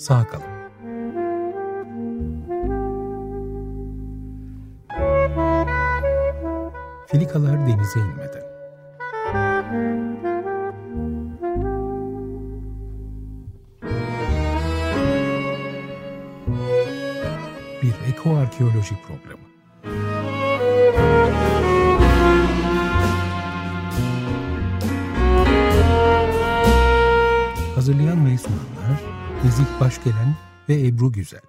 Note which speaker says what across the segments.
Speaker 1: sağ kalın. Filikalar denize inmeden. Ve Ebru Güzel.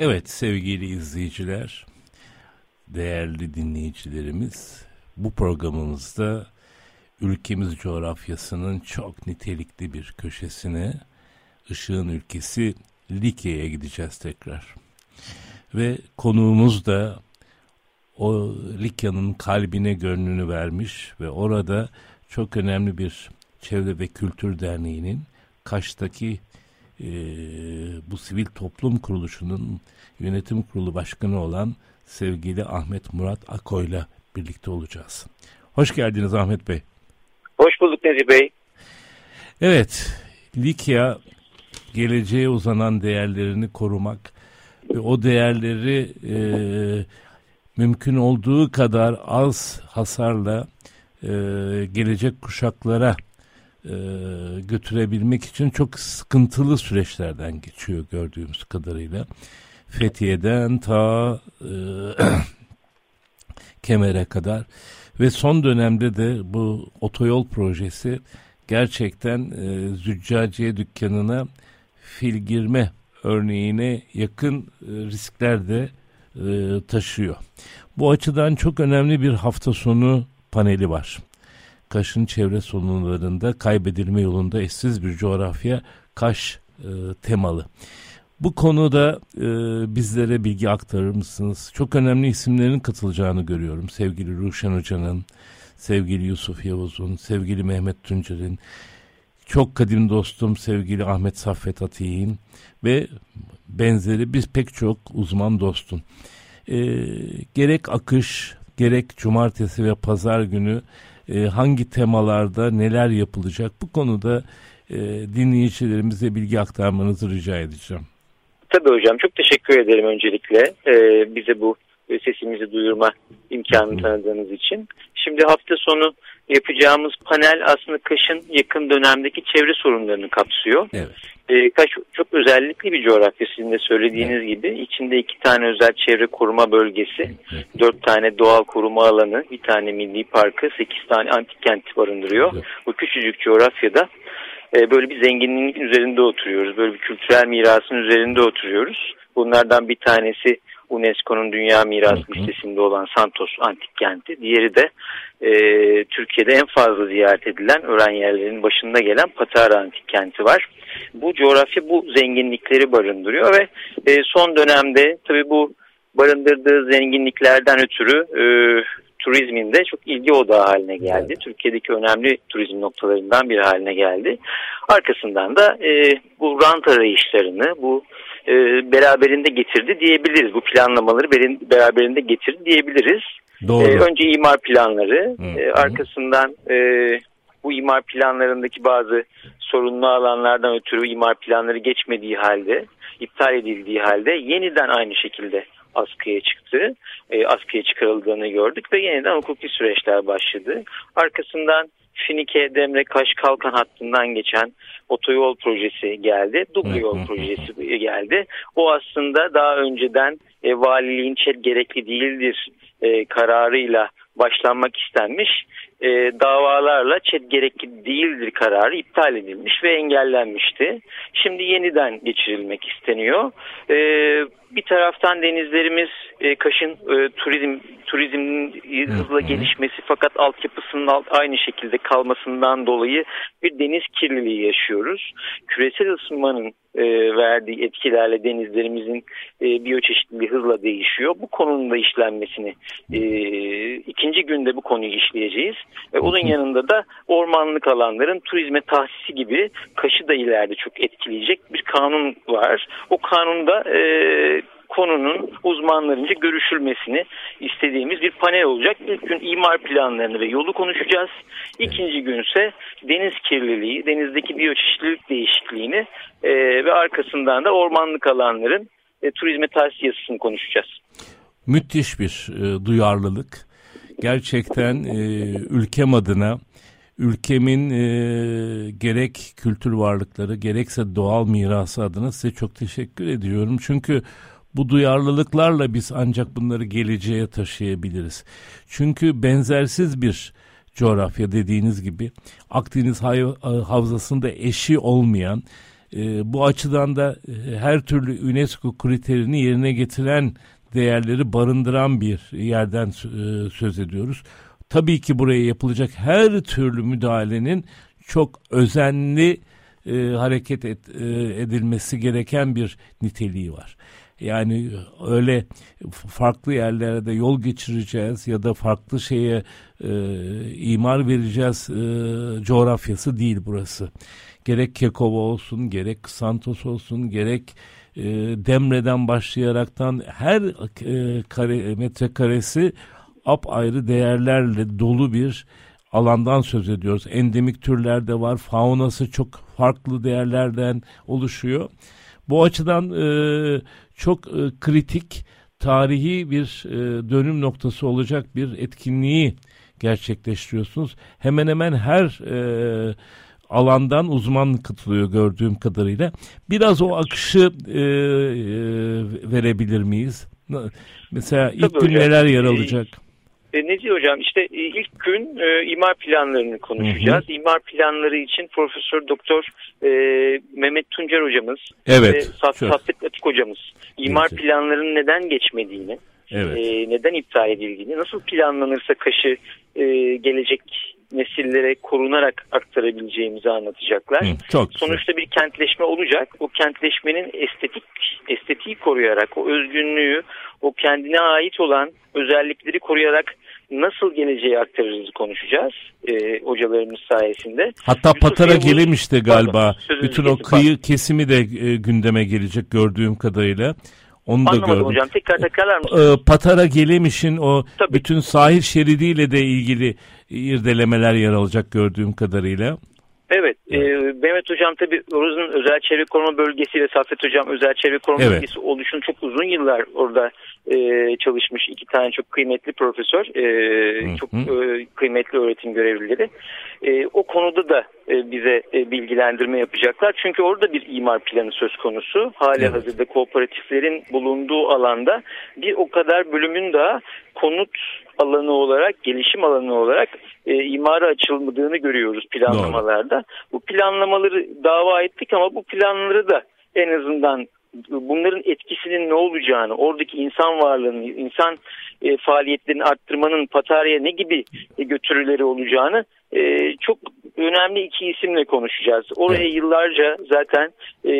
Speaker 2: Evet sevgili izleyiciler, değerli dinleyicilerimiz, bu programımızda ülkemiz coğrafyasının çok nitelikli bir köşesine, ışığın ülkesi Likya'ya gideceğiz tekrar. Ve konuğumuz da o Likya'nın kalbine gönlünü vermiş ve orada çok önemli bir Çevre ve Kültür Derneği'nin Kaş'taki e, bu sivil toplum kuruluşunun yönetim kurulu başkanı olan sevgili Ahmet Murat Ako'yla birlikte olacağız. Hoş geldiniz Ahmet Bey.
Speaker 3: Hoş bulduk Nezih Bey.
Speaker 2: Evet, Likya geleceğe uzanan değerlerini korumak o değerleri e, mümkün olduğu kadar az hasarla e, gelecek kuşaklara e, götürebilmek için çok sıkıntılı süreçlerden geçiyor gördüğümüz kadarıyla. Fethiye'den ta e, Kemer'e kadar ve son dönemde de bu otoyol projesi gerçekten e, züccaciye dükkanına fil girme örneğine yakın e, riskler de e, taşıyor. Bu açıdan çok önemli bir hafta sonu paneli var. Kaş'ın çevre sorunlarında kaybedilme yolunda eşsiz bir coğrafya Kaş e, temalı. Bu konuda e, bizlere bilgi aktarır mısınız? Çok önemli isimlerin katılacağını görüyorum. Sevgili Ruşen Hoca'nın, sevgili Yusuf Yavuz'un, sevgili Mehmet Tuncer'in, çok kadim dostum sevgili Ahmet Saffet Atiğin ve benzeri biz pek çok uzman dostum. E, gerek akış, gerek cumartesi ve pazar günü e, hangi temalarda neler yapılacak bu konuda e, dinleyicilerimize bilgi aktarmanızı rica edeceğim.
Speaker 3: Tabii hocam çok teşekkür ederim öncelikle e, bize bu sesimizi duyurma imkanını tanıdığınız için. Şimdi hafta sonu yapacağımız panel aslında Kaş'ın yakın dönemdeki çevre sorunlarını kapsıyor. Evet. E, Kaş çok özellikli bir coğrafya sizin de söylediğiniz evet. gibi. içinde iki tane özel çevre koruma bölgesi, evet. dört tane doğal koruma alanı, bir tane milli parkı, sekiz tane antik kent barındırıyor. Evet. Bu küçücük coğrafyada e, böyle bir zenginliğin üzerinde oturuyoruz. Böyle bir kültürel mirasın üzerinde oturuyoruz. Bunlardan bir tanesi UNESCO'nun Dünya Mirası listesinde olan Santos Antik Kenti. Diğeri de e, Türkiye'de en fazla ziyaret edilen öğren yerlerinin başında gelen Patara Antik Kenti var. Bu coğrafya bu zenginlikleri barındırıyor ve e, son dönemde tabii bu barındırdığı zenginliklerden ötürü e, turizmin de çok ilgi odağı haline geldi. Evet. Türkiye'deki önemli turizm noktalarından bir haline geldi. Arkasından da e, bu rant arayışlarını, bu e, beraberinde getirdi diyebiliriz. Bu planlamaları beraberinde getirdi diyebiliriz. Doğru. E, önce imar planları, hı, e, arkasından e, bu imar planlarındaki bazı sorunlu alanlardan ötürü imar planları geçmediği halde, iptal edildiği halde yeniden aynı şekilde askıya çıktı. E, askıya çıkarıldığını gördük ve yeniden hukuki süreçler başladı. Arkasından Finike, Demre, Kaş, Kalkan hattından geçen otoyol projesi geldi. Dublo yol projesi geldi. O aslında daha önceden e, valiliğin gerekli değildir e, kararıyla başlanmak istenmiş e, davalarla ÇED gerekli değildir kararı iptal edilmiş ve engellenmişti. Şimdi yeniden geçirilmek isteniyor. E, bir taraftan denizlerimiz e, Kaş'ın e, turizm turizmin hızla gelişmesi fakat altyapısının aynı şekilde kalmasından dolayı bir deniz kirliliği yaşıyoruz. Küresel ısınmanın e, verdiği etkilerle denizlerimizin e, biyoçeşitliliği hızla değişiyor. Bu konunun da işlenmesini e, ikinci günde bu konuyu işleyeceğiz. Ve onun yanında da ormanlık alanların turizme tahsisi gibi Kaş'ı da ileride çok etkileyecek bir kanun var. O kanunda e, konunun uzmanlarınca görüşülmesini istediğimiz bir panel olacak. İlk gün imar planlarını ve yolu konuşacağız. İkinci gün ise deniz kirliliği, denizdeki biyoçeşitlilik değişikliğini e, ve arkasından da ormanlık alanların e, turizme tavsiyesini konuşacağız.
Speaker 2: Müthiş bir e, duyarlılık. Gerçekten e, ülkem adına ülkemin e, gerek kültür varlıkları gerekse doğal mirası adına size çok teşekkür ediyorum. Çünkü bu duyarlılıklarla biz ancak bunları geleceğe taşıyabiliriz. Çünkü benzersiz bir coğrafya dediğiniz gibi Akdeniz havzasında eşi olmayan e, bu açıdan da e, her türlü UNESCO kriterini yerine getiren değerleri barındıran bir yerden e, söz ediyoruz. Tabii ki buraya yapılacak her türlü müdahalenin çok özenli e, hareket et, e, edilmesi gereken bir niteliği var. Yani öyle farklı yerlerde yol geçireceğiz ya da farklı şeye e, imar vereceğiz e, coğrafyası değil burası. Gerek Kekova olsun, gerek Santos olsun, gerek e, Demre'den başlayaraktan her e, kare, metrekaresi apayrı değerlerle dolu bir alandan söz ediyoruz. Endemik türler de var. Faunası çok farklı değerlerden oluşuyor. Bu açıdan e, çok e, kritik tarihi bir e, dönüm noktası olacak bir etkinliği gerçekleştiriyorsunuz. Hemen hemen her e, alandan uzman katılıyor gördüğüm kadarıyla. Biraz o akışı e, e, verebilir miyiz? Mesela ilk
Speaker 3: Tabii
Speaker 2: gün
Speaker 3: hocam.
Speaker 2: neler yer alacak?
Speaker 3: E, Neci Hocam işte e, ilk gün e, imar planlarını konuşacağız. Hı hı. İmar planları için Profesör Doktor e, Mehmet Tuncer hocamız
Speaker 2: evet,
Speaker 3: ve Saffet Atik hocamız imar evet. planlarının neden geçmediğini,
Speaker 2: evet.
Speaker 3: e, neden iptal edildiğini, nasıl planlanırsa Kaş'ı e, gelecek nesillere korunarak aktarabileceğimizi anlatacaklar.
Speaker 2: Hı, çok
Speaker 3: Sonuçta bir kentleşme olacak. O kentleşmenin estetik estetiği koruyarak, o özgünlüğü, o kendine ait olan özellikleri koruyarak nasıl geleceğe aktarırız konuşacağız e, hocalarımız sayesinde.
Speaker 2: Hatta
Speaker 3: Yusuf
Speaker 2: Patara
Speaker 3: Yavuz,
Speaker 2: gelemişti galiba.
Speaker 3: Pardon,
Speaker 2: Bütün o kıyı kesimi de e, gündeme gelecek gördüğüm kadarıyla. Onu da
Speaker 3: Anlamadım
Speaker 2: gördüm.
Speaker 3: hocam tekrar tekrarlar mısınız?
Speaker 2: E, Patara Gelemiş'in o
Speaker 3: Tabii.
Speaker 2: bütün sahil şeridiyle de ilgili irdelemeler yer alacak gördüğüm kadarıyla.
Speaker 3: Evet, e, Mehmet Hocam tabii Oruz'un özel çevre koruma bölgesi ve Saffet Hocam özel çevre koruma
Speaker 2: Evet.
Speaker 3: bölgesi oluşun çok uzun yıllar orada e, çalışmış iki tane çok kıymetli profesör, e,
Speaker 2: Hı hı.
Speaker 3: çok e, kıymetli öğretim görevlileri. E, o konuda da e, bize e, bilgilendirme yapacaklar. Çünkü orada bir imar planı söz konusu. Hali
Speaker 2: Evet.
Speaker 3: hazırda kooperatiflerin bulunduğu alanda bir o kadar bölümün daha konut alanı olarak, gelişim alanı olarak e, imara açılmadığını görüyoruz planlamalarda. Bu planlamaları dava ettik ama bu planları da en azından bunların etkisinin ne olacağını, oradaki insan varlığını, insan e, faaliyetlerini arttırmanın Patarya ne gibi e, götürüleri olacağını e, çok önemli iki isimle konuşacağız. Oraya
Speaker 2: Evet.
Speaker 3: yıllarca zaten e,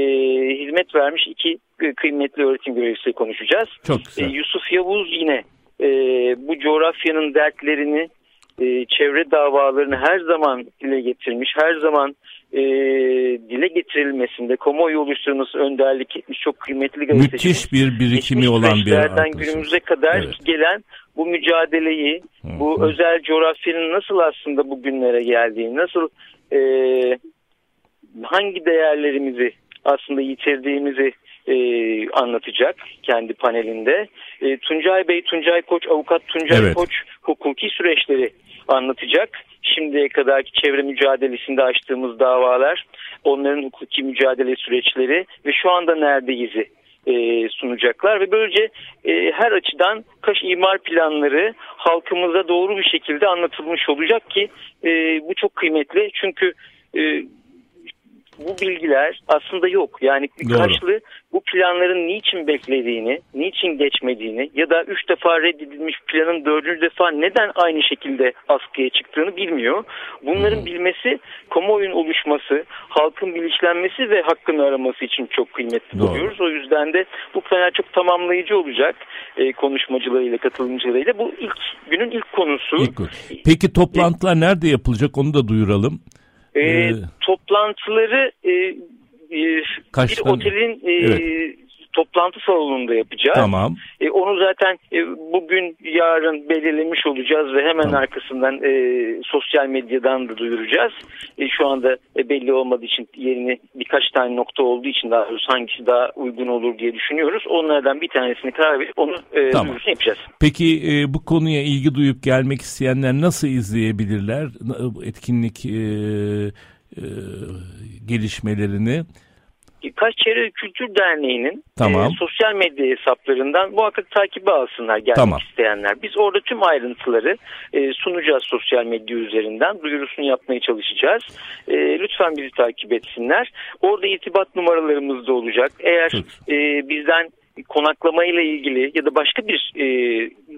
Speaker 3: hizmet vermiş iki e, kıymetli öğretim görevlisiyle konuşacağız.
Speaker 2: Çok
Speaker 3: E,
Speaker 2: güzel.
Speaker 3: Yusuf Yavuz yine e, bu coğrafyanın dertlerini, e, çevre davalarını her zaman dile getirmiş, her zaman e, dile getirilmesinde kamuoyu oluşturması önderlik etmiş çok kıymetli gazeteci.
Speaker 2: Müthiş bir birikimi olan bir arkadaşım.
Speaker 3: günümüze kadar
Speaker 2: Evet.
Speaker 3: gelen bu mücadeleyi,
Speaker 2: Hı
Speaker 3: bu
Speaker 2: hı.
Speaker 3: özel coğrafyanın nasıl aslında bugünlere geldiğini, nasıl e, hangi değerlerimizi aslında yitirdiğimizi e, anlatacak kendi panelinde. E, Tuncay Bey, Tuncay Koç, avukat Tuncay
Speaker 2: Evet.
Speaker 3: Koç hukuki süreçleri anlatacak. Şimdiye kadarki çevre mücadelesinde açtığımız davalar, onların hukuki mücadele süreçleri ve şu anda neredeyiz'i e, sunacaklar ve böylece e, her açıdan Kaş imar planları halkımıza doğru bir şekilde anlatılmış olacak ki e, bu çok kıymetli çünkü e, bu bilgiler aslında yok. Yani. Kaşlı bu planların niçin beklediğini, niçin geçmediğini ya da üç defa reddedilmiş planın dördüncü defa neden aynı şekilde askıya çıktığını bilmiyor. Bunların bilmesi, kamuoyunun oluşması, halkın bilinçlenmesi ve hakkını araması için çok kıymetli
Speaker 2: Doğru.
Speaker 3: buluyoruz. O yüzden de bu panel çok tamamlayıcı olacak e, konuşmacılarıyla, katılımcılarıyla. Bu ilk günün ilk konusu.
Speaker 2: İlk gün. Peki toplantılar nerede yapılacak onu da duyuralım.
Speaker 3: E,
Speaker 2: Ee,
Speaker 3: toplantıları e, e, bir
Speaker 2: Kaçtan-
Speaker 3: otelin e,
Speaker 2: Evet.
Speaker 3: Toplantı salonunda yapacağız.
Speaker 2: Tamam.
Speaker 3: E, onu zaten e, bugün yarın belirlemiş olacağız ve hemen
Speaker 2: Tamam.
Speaker 3: arkasından e, sosyal medyadan da duyuracağız. E, şu anda e, belli olmadığı için yerini birkaç tane nokta olduğu için daha hangisi daha uygun olur diye düşünüyoruz. Onlardan bir tanesini karar verip onu e,
Speaker 2: Tamam.
Speaker 3: duyurusunu yapacağız.
Speaker 2: Peki e, bu konuya ilgi duyup gelmek isteyenler nasıl izleyebilirler bu etkinlik e, e, gelişmelerini?
Speaker 3: Kaş Çevre ve Kültür Derneği'nin
Speaker 2: Tamam.
Speaker 3: e, sosyal medya hesaplarından muhakkak takibi alsınlar gelmek
Speaker 2: Tamam.
Speaker 3: isteyenler. Biz orada tüm ayrıntıları e, sunacağız sosyal medya üzerinden. Duyurusunu yapmaya çalışacağız. E, lütfen bizi takip etsinler. Orada irtibat numaralarımız da olacak. Eğer
Speaker 2: Çok
Speaker 3: e, bizden konaklamayla ilgili ya da başka bir e,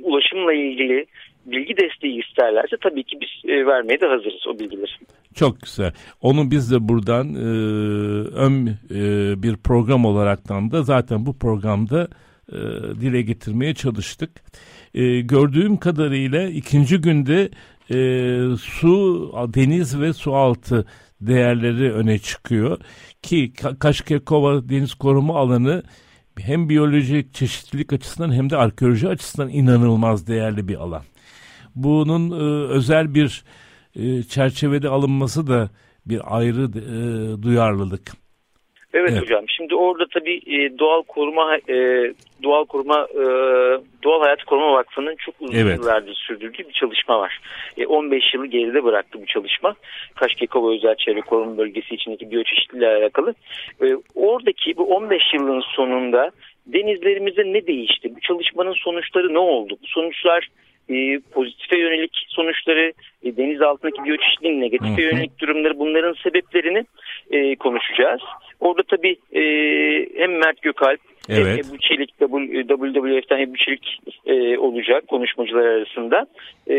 Speaker 3: ulaşımla ilgili bilgi desteği isterlerse tabii ki biz e, vermeye de hazırız o bilgileri.
Speaker 2: Çok güzel. Onu biz de buradan e, ön e, bir program olaraktan da zaten bu programda e, dile getirmeye çalıştık. E, gördüğüm kadarıyla ikinci günde e, su, deniz ve su altı değerleri öne çıkıyor ki Ka- Kaşkekova Deniz Koruma Alanı hem biyolojik çeşitlilik açısından hem de arkeoloji açısından inanılmaz değerli bir alan. Bunun e, özel bir e, çerçevede alınması da bir ayrı e, duyarlılık.
Speaker 3: Evet,
Speaker 2: Evet.
Speaker 3: hocam. Şimdi orada tabii e, doğal koruma e, doğal koruma e, doğal hayat koruma vakfının çok uzun
Speaker 2: Evet.
Speaker 3: yıllardır sürdürdüğü bir çalışma var. E, 15 yılı geride bıraktı bu çalışma. Kaşkekova Özel Çevre Koruma Bölgesi içindeki biyoçeşitliliğe alakalı. E, oradaki bu 15 yılın sonunda denizlerimizde ne değişti? Bu çalışmanın sonuçları ne oldu? Bu sonuçlar e, pozitife yönelik sonuçları, e, deniz altındaki biyoçeşitliliğin negatife yönelik durumları bunların sebeplerini e, konuşacağız. Orada tabii e, hem Mert Gökalp hem
Speaker 2: Evet.
Speaker 3: Ebu Çelik WWF'den Ebu Çelik e, olacak konuşmacılar arasında. E,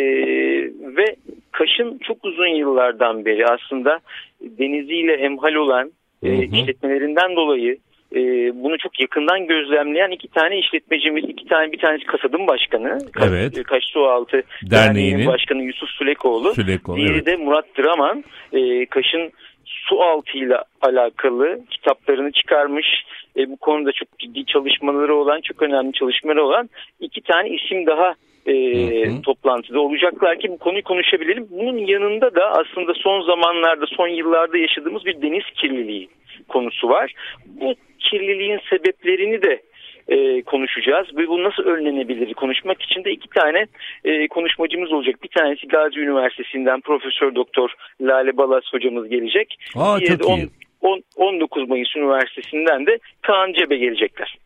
Speaker 3: ve Kaş'ın çok uzun yıllardan beri aslında deniziyle emhal olan e, işletmelerinden dolayı e, bunu çok yakından gözlemleyen iki tane işletmecimiz, iki tane bir tanesi Kasadın Başkanı,
Speaker 2: Evet.
Speaker 3: e, Kaş Sualtı
Speaker 2: Derneği'nin
Speaker 3: Derneği'nin Başkanı Yusuf Sülekoğlu.
Speaker 2: Süleyko,
Speaker 3: Diğeri
Speaker 2: evet.
Speaker 3: de Murat Draman. E, Kaş'ın su altıyla alakalı kitaplarını çıkarmış. E, bu konuda çok ciddi çalışmaları olan, çok önemli çalışmaları olan iki tane isim daha e,
Speaker 2: Hı hı.
Speaker 3: toplantıda olacaklar ki bu konuyu konuşabilelim. Bunun yanında da aslında son zamanlarda, son yıllarda yaşadığımız bir deniz kirliliği konusu var. Bu kirliliğin sebeplerini de e, konuşacağız ve bu nasıl önlenebilir konuşmak için de iki tane e, konuşmacımız olacak. Bir tanesi Gazi Üniversitesi'nden Profesör Doktor Lale Balas hocamız gelecek.
Speaker 2: Aa,
Speaker 3: Diğeri
Speaker 2: çok
Speaker 3: de on-
Speaker 2: iyi.
Speaker 3: on- 19 Mayıs Üniversitesi'nden de Kaan Cebe gelecekler.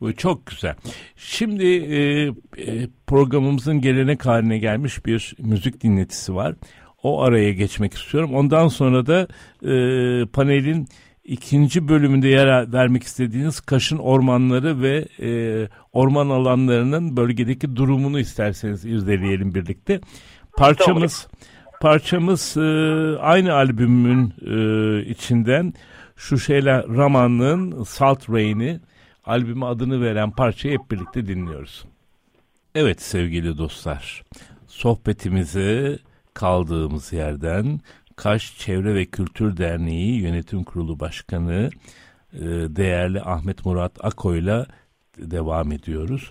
Speaker 2: Bu çok güzel. Şimdi e, e, programımızın gelenek haline gelmiş bir müzik dinletisi var. O araya geçmek istiyorum. Ondan sonra da e, panelin ikinci bölümünde yer vermek istediğiniz Kaş'ın ormanları ve e, orman alanlarının bölgedeki durumunu isterseniz irdeleyelim birlikte. Parçamız parçamız e, aynı albümün e, içinden şu şeyler Raman'ın Salt Rain'i albüme adını veren parçayı hep birlikte dinliyoruz. Evet sevgili dostlar, sohbetimize kaldığımız yerden Kaş Çevre ve Kültür Derneği Yönetim Kurulu Başkanı e, değerli Ahmet Murat Ako'yla devam ediyoruz.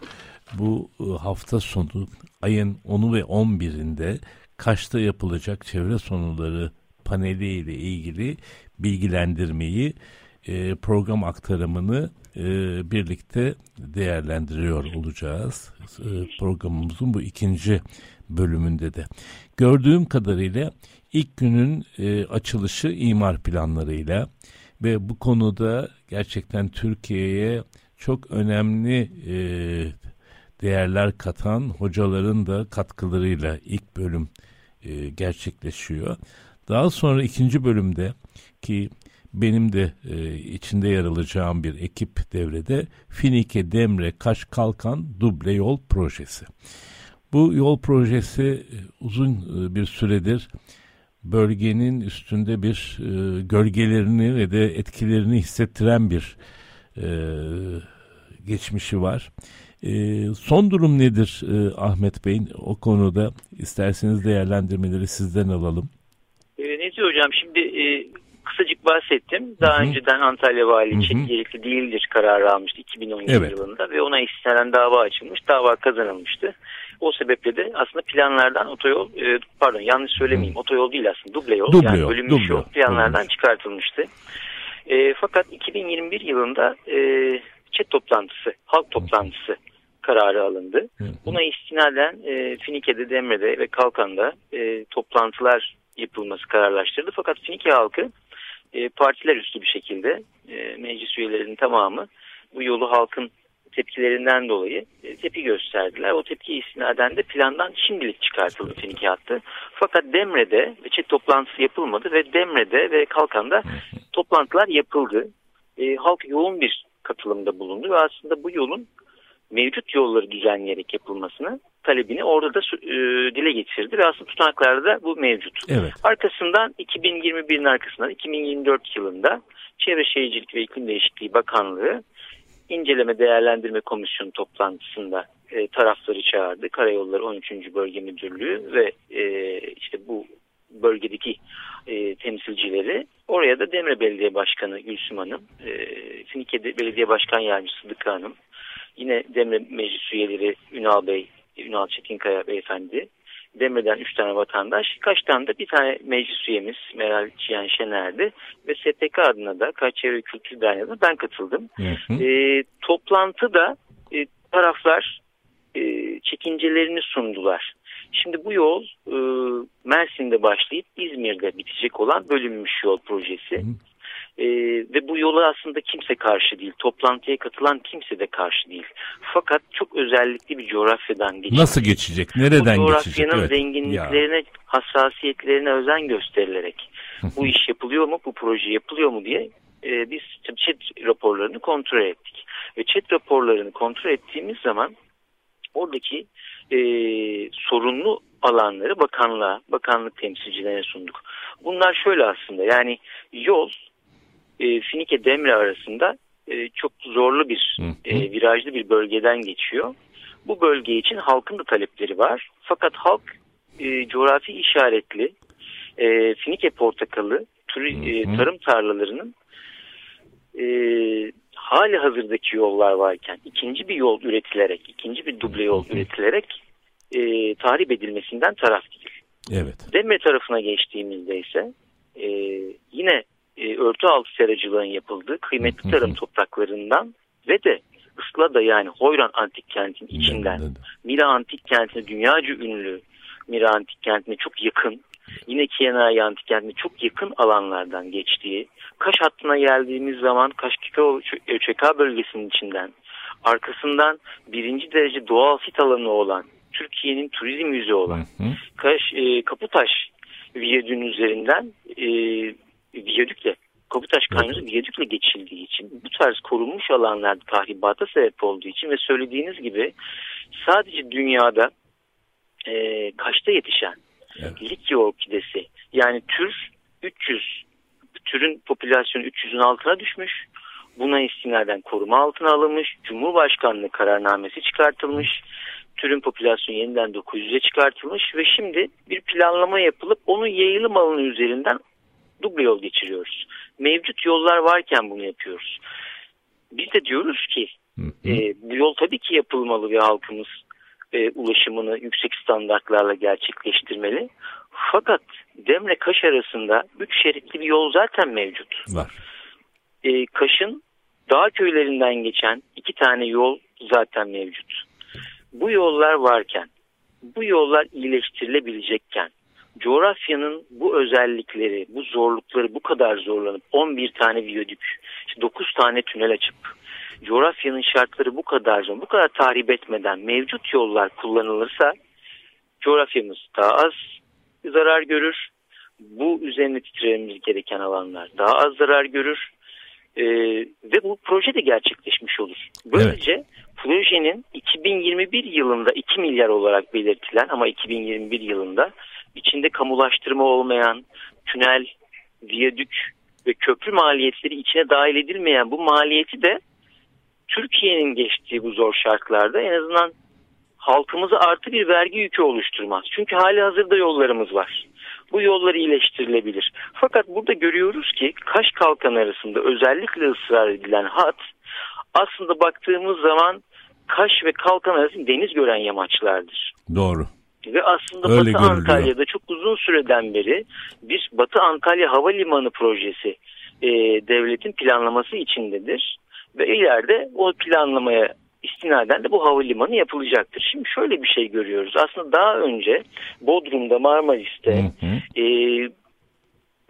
Speaker 2: Bu e, hafta sonu ayın 10'u ve 11'inde Kaş'ta yapılacak çevre sonuları paneliyle ilgili bilgilendirmeyi, e, program aktarımını e, birlikte değerlendiriyor olacağız. E, programımızın bu ikinci bölümünde de. Gördüğüm kadarıyla ilk günün e, açılışı imar planlarıyla ve bu konuda gerçekten Türkiye'ye çok önemli değerler katan hocaların da katkılarıyla ilk bölüm gerçekleşiyor. Daha sonra ikinci bölümde ki benim de e, içinde yer alacağım bir ekip devrede Finike Demre Kaş Kalkan duble yol projesi. Bu yol projesi e, uzun e, bir süredir bölgenin üstünde bir e, gölgelerini ve de etkilerini hissettiren bir e, geçmişi var. E, son durum nedir e, Ahmet Bey'in o konuda? İsterseniz değerlendirmeleri sizden alalım.
Speaker 3: E, Nezih Hocam şimdi e, kısacık bahsettim. Daha
Speaker 2: Hı hı.
Speaker 3: önceden Antalya Vali
Speaker 2: Hı hı.
Speaker 3: için gerekli değildir kararı almıştı 2017
Speaker 2: Evet.
Speaker 3: yılında ve ona istinaden dava açılmış. Dava kazanılmıştı. O sebeple de aslında planlardan otoyol, e, pardon yanlış söylemeyeyim, otoyol değil aslında duble yol.
Speaker 2: Duble
Speaker 3: yani
Speaker 2: yol,
Speaker 3: bölünmüş
Speaker 2: duble
Speaker 3: yol planlardan
Speaker 2: bölünmüş.
Speaker 3: çıkartılmıştı. E, fakat 2021 yılında e, chat toplantısı, halk toplantısı kararı alındı. Buna istinaden e, Finike'de, Demre'de ve Kalkan'da e, toplantılar yapılması kararlaştırıldı. Fakat Finike halkı e, partiler üstü bir şekilde e, meclis üyelerinin tamamı bu yolu halkın tepkilerinden dolayı e, tepki gösterdiler. O tepki istinaden de plandan şimdilik çıkartıldı Finike hattı. Fakat Demre'de çet toplantısı yapılmadı ve Demre'de ve Kalkan'da toplantılar yapıldı. E, halk yoğun bir katılımda bulundu ve aslında bu yolun mevcut yolları düzenleyerek yapılmasını talebini orada da e, dile getirdi ve aslında tutanaklarda bu mevcut.
Speaker 2: Evet.
Speaker 3: Arkasından 2021'in arkasından 2024 yılında Çevre Şehircilik ve İklim Değişikliği Bakanlığı inceleme değerlendirme komisyonu toplantısında e, tarafları çağırdı. Karayolları 13. Bölge Müdürlüğü ve e, işte bu bölgedeki e, temsilcileri. Oraya da Demre Belediye Başkanı Gülsüm Hanım, e, Finike Belediye Başkan Yardımcısı Sıdıka Hanım, yine Demre Meclis üyeleri Ünal Bey, Ünal Çetinkaya Beyefendi, Demre'den 3 tane vatandaş, kaç tane de bir tane meclis üyemiz Meral Cihan Şener'di ve STK adına da Kaç Çevre Kültür Derneği adına ben katıldım.
Speaker 2: Hı hı.
Speaker 3: E, toplantıda e, taraflar e, çekincelerini sundular. Şimdi bu yol e, Mersin'de başlayıp İzmir'de bitecek olan bölünmüş yol projesi.
Speaker 2: Hı.
Speaker 3: E, ve bu yola aslında kimse karşı değil. Toplantıya katılan kimse de karşı değil. Fakat çok özellikli bir coğrafyadan geçiyor.
Speaker 2: Nasıl geçecek? Nereden
Speaker 3: bu
Speaker 2: geçecek?
Speaker 3: coğrafyanın
Speaker 2: Evet.
Speaker 3: zenginliklerine, hassasiyetlerine özen gösterilerek bu iş yapılıyor mu, bu proje yapılıyor mu diye e, biz chat raporlarını kontrol ettik. Ve chat raporlarını kontrol ettiğimiz zaman oradaki e, sorunlu alanları bakanlığa, bakanlık temsilcilerine sunduk. Bunlar şöyle aslında yani yol e, Finike Demre arasında e, çok zorlu bir e, virajlı bir bölgeden geçiyor. Bu bölge için halkın da talepleri var. Fakat halk e, coğrafi işaretli e, Finike portakalı e, tarım tarlalarının e, hali hazırdaki yollar varken ikinci bir yol üretilerek, ikinci bir duble yol üretilerek e, tahrip edilmesinden taraf değil.
Speaker 2: Evet.
Speaker 3: Demre tarafına geçtiğimizde ise e, yine e, örtü altı seracılığın yapıldığı kıymetli tarım topraklarından ve de Islada yani Hoyran antik kentin içinden Mira antik kentine dünyaca ünlü Mira antik kentine çok yakın yine Kiyenay antik kentine çok yakın alanlardan geçtiği Kaş hattına geldiğimiz zaman Kaşkiko ÖÇK bölgesinin içinden arkasından birinci derece doğal sit alanı olan Türkiye'nin turizm yüzü olan
Speaker 2: Hı hı.
Speaker 3: Kaş, e, Kaputaş viyadüğün üzerinden e, viyadükle Kaputaş Kanyonu viyadükle geçildiği için bu tarz korunmuş alanlar tahribata sebep olduğu için ve söylediğiniz gibi sadece dünyada e, Kaş'ta yetişen
Speaker 2: Evet.
Speaker 3: Likya orkidesi yani tür 300 türün popülasyonu 300'ün altına düşmüş. Buna istinaden koruma altına alınmış. Cumhurbaşkanlığı kararnamesi çıkartılmış. Türün popülasyonu yeniden 900'e çıkartılmış ve şimdi bir planlama yapılıp onun yayılım alanı üzerinden duble yol geçiriyoruz. Mevcut yollar varken bunu yapıyoruz. Biz de diyoruz ki
Speaker 2: Hı hı.
Speaker 3: e, bu yol tabii ki yapılmalı ve halkımız e, ulaşımını yüksek standartlarla gerçekleştirmeli. Fakat Demre Kaş arasında 3 şeritli bir yol zaten mevcut.
Speaker 2: Var.
Speaker 3: E, Kaş'ın dağ köylerinden geçen iki tane yol zaten mevcut. Bu yollar varken, bu yollar iyileştirilebilecekken, coğrafyanın bu özellikleri, bu zorlukları bu kadar zorlanıp 11 tane viyadük, 9 tane tünel açıp coğrafyanın şartları bu kadar zor, bu kadar tahrip etmeden mevcut yollar kullanılırsa coğrafyamız daha az zarar görür. Bu üzerine titrememiz gereken alanlar daha az zarar görür. Ee, ve bu proje de gerçekleşmiş olur. Böylece projenin 2021 yılında 2 milyar olarak belirtilen ama 2021 yılında içinde kamulaştırma olmayan tünel, viyadük ve köprü maliyetleri içine dahil edilmeyen bu maliyeti de Türkiye'nin geçtiği bu zor şartlarda en azından halkımıza artı bir vergi yükü oluşturmaz. Çünkü hali hazırda yollarımız var. Bu yollar iyileştirilebilir. Fakat burada görüyoruz ki Kaş Kalkan arasında özellikle ısrar edilen hat aslında baktığımız zaman Kaş ve Kalkan arasında deniz gören yamaçlardır.
Speaker 2: Doğru.
Speaker 3: Ve aslında Öyle Batı görülüyor. Antalya'da çok uzun süreden beri bir Batı Antalya Havalimanı projesi e, devletin planlaması içindedir. Ve ileride o planlamaya istinaden de bu havalimanı yapılacaktır. Şimdi şöyle bir şey görüyoruz. Aslında daha önce Bodrum'da, Marmaris'te hı hı. E,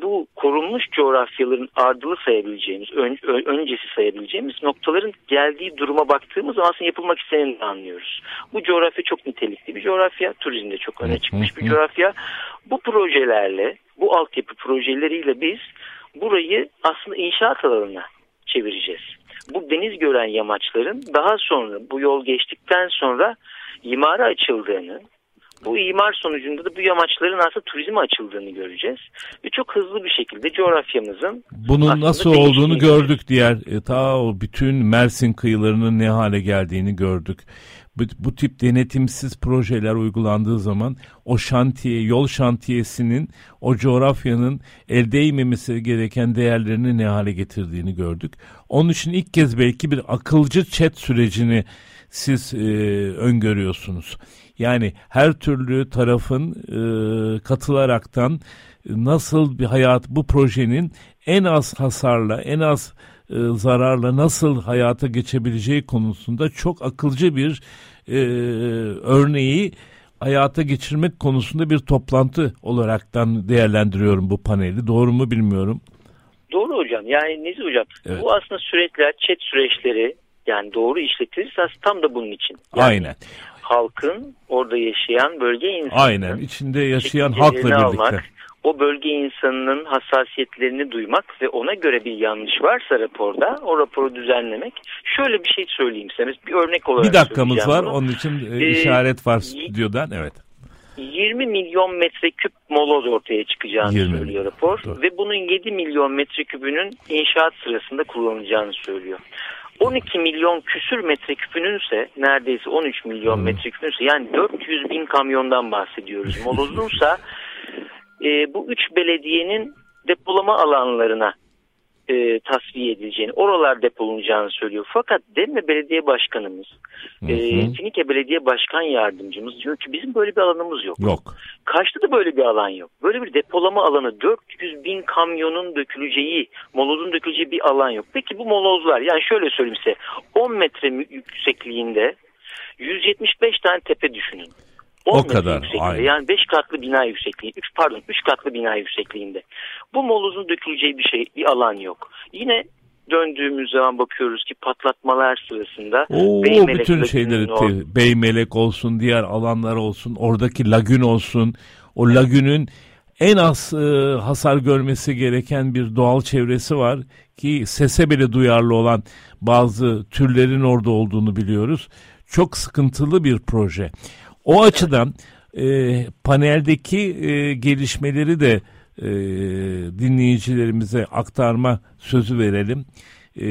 Speaker 3: bu korunmuş coğrafyaların ardılı sayabileceğimiz, ön, öncesi sayabileceğimiz noktaların geldiği duruma baktığımız zaman aslında yapılmak isteneni anlıyoruz. Bu coğrafya çok nitelikli bir coğrafya, turizmde çok öne çıkmış bir coğrafya. Bu projelerle, bu altyapı projeleriyle biz burayı aslında inşaat alanına çevireceğiz. Bu deniz gören yamaçların daha sonra bu yol geçtikten sonra imara açıldığını, bu imar sonucunda da bu yamaçların aslında turizme açıldığını göreceğiz. Ve çok hızlı bir şekilde coğrafyamızın
Speaker 2: bunun nasıl olduğunu gördük diğer e, ta o bütün Mersin kıyılarının ne hale geldiğini gördük. Bu, bu tip denetimsiz projeler uygulandığı zaman o şantiye, yol şantiyesinin o coğrafyanın el değmemesi gereken değerlerini ne hale getirdiğini gördük. Onun için ilk kez belki bir akılcı chat sürecini siz e, öngörüyorsunuz. Yani her türlü tarafın e, katılaraktan nasıl bir hayat bu projenin en az hasarla, en az e, zararla nasıl hayata geçebileceği konusunda çok akılcı bir e, örneği hayata geçirmek konusunda bir toplantı olaraktan değerlendiriyorum bu paneli. Doğru mu bilmiyorum.
Speaker 3: Doğru hocam. Yani Nezih hocam evet. bu aslında süreçler, chat süreçleri yani doğru işletilirse tam da bunun için. Yani
Speaker 2: Aynen.
Speaker 3: Halkın orada yaşayan bölge insanı.
Speaker 2: Aynen. içinde yaşayan halkla birlikte. Almak,
Speaker 3: o bölge insanının hassasiyetlerini duymak ve ona göre bir yanlış varsa raporda o raporu düzenlemek. Şöyle bir şey söyleyeyim size. Bir örnek olarak
Speaker 2: Bir dakikamız var. Bunu. Onun için e, ee, işaret var stüdyodan. Evet.
Speaker 3: 20 milyon metreküp moloz ortaya çıkacağını 20 söylüyor rapor. Doğru. Ve bunun 7 milyon metrekübünün inşaat sırasında kullanılacağını söylüyor. 12 milyon küsür metreküpünün ise neredeyse 13 milyon hmm. metreküpünün ise yani 400 bin kamyondan bahsediyoruz. Molozunsa e, bu üç belediyenin depolama alanlarına e, tasfiye edileceğini, oralar depolanacağını söylüyor. Fakat Demre Belediye Başkanımız, e, Finike Belediye Başkan Yardımcımız diyor ki bizim böyle bir alanımız yok.
Speaker 2: Yok.
Speaker 3: Kaçta da böyle bir alan yok. Böyle bir depolama alanı 400 bin kamyonun döküleceği, molozun döküleceği bir alan yok. Peki bu molozlar yani şöyle söyleyeyim size 10 metre yüksekliğinde 175 tane tepe düşünün.
Speaker 2: O kadar.
Speaker 3: Aynen. Yani 5 katlı bina yüksekliği, 3 pardon 3 katlı bina yüksekliğinde. Bu molozun döküleceği bir şey, bir alan yok. Yine döndüğümüz zaman bakıyoruz ki patlatmalar sırasında
Speaker 2: Oo, bütün şeyleri or- Beymelek olsun, diğer alanlar olsun, oradaki lagün olsun. O lagünün en az e, hasar görmesi gereken bir doğal çevresi var ki sese bile duyarlı olan bazı türlerin orada olduğunu biliyoruz. Çok sıkıntılı bir proje. O açıdan e, paneldeki e, gelişmeleri de e, dinleyicilerimize aktarma sözü verelim. E,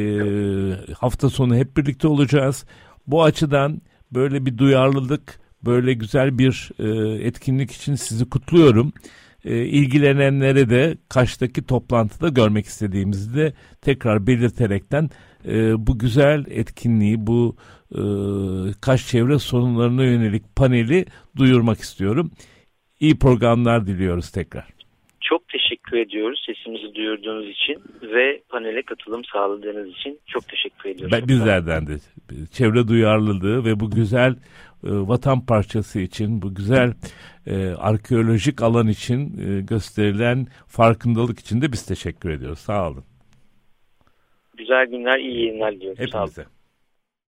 Speaker 2: hafta sonu hep birlikte olacağız. Bu açıdan böyle bir duyarlılık, böyle güzel bir e, etkinlik için sizi kutluyorum. E, ilgilenenlere de Kaş'taki toplantıda görmek istediğimizi de tekrar belirterekten e, bu güzel etkinliği, bu e, Kaş çevre sorunlarına yönelik paneli duyurmak istiyorum. İyi programlar diliyoruz tekrar.
Speaker 3: Çok teşekkür ediyoruz sesimizi duyurduğunuz için ve panele katılım sağladığınız için çok teşekkür ediyoruz.
Speaker 2: Ben, bizlerden de çevre duyarlılığı ve bu güzel e, vatan parçası için, bu güzel e, arkeolojik alan için e, gösterilen farkındalık için de biz teşekkür ediyoruz. Sağ olun.
Speaker 3: Güzel günler, iyi yayınlar diliyorum. Hepinize. Sağ olun.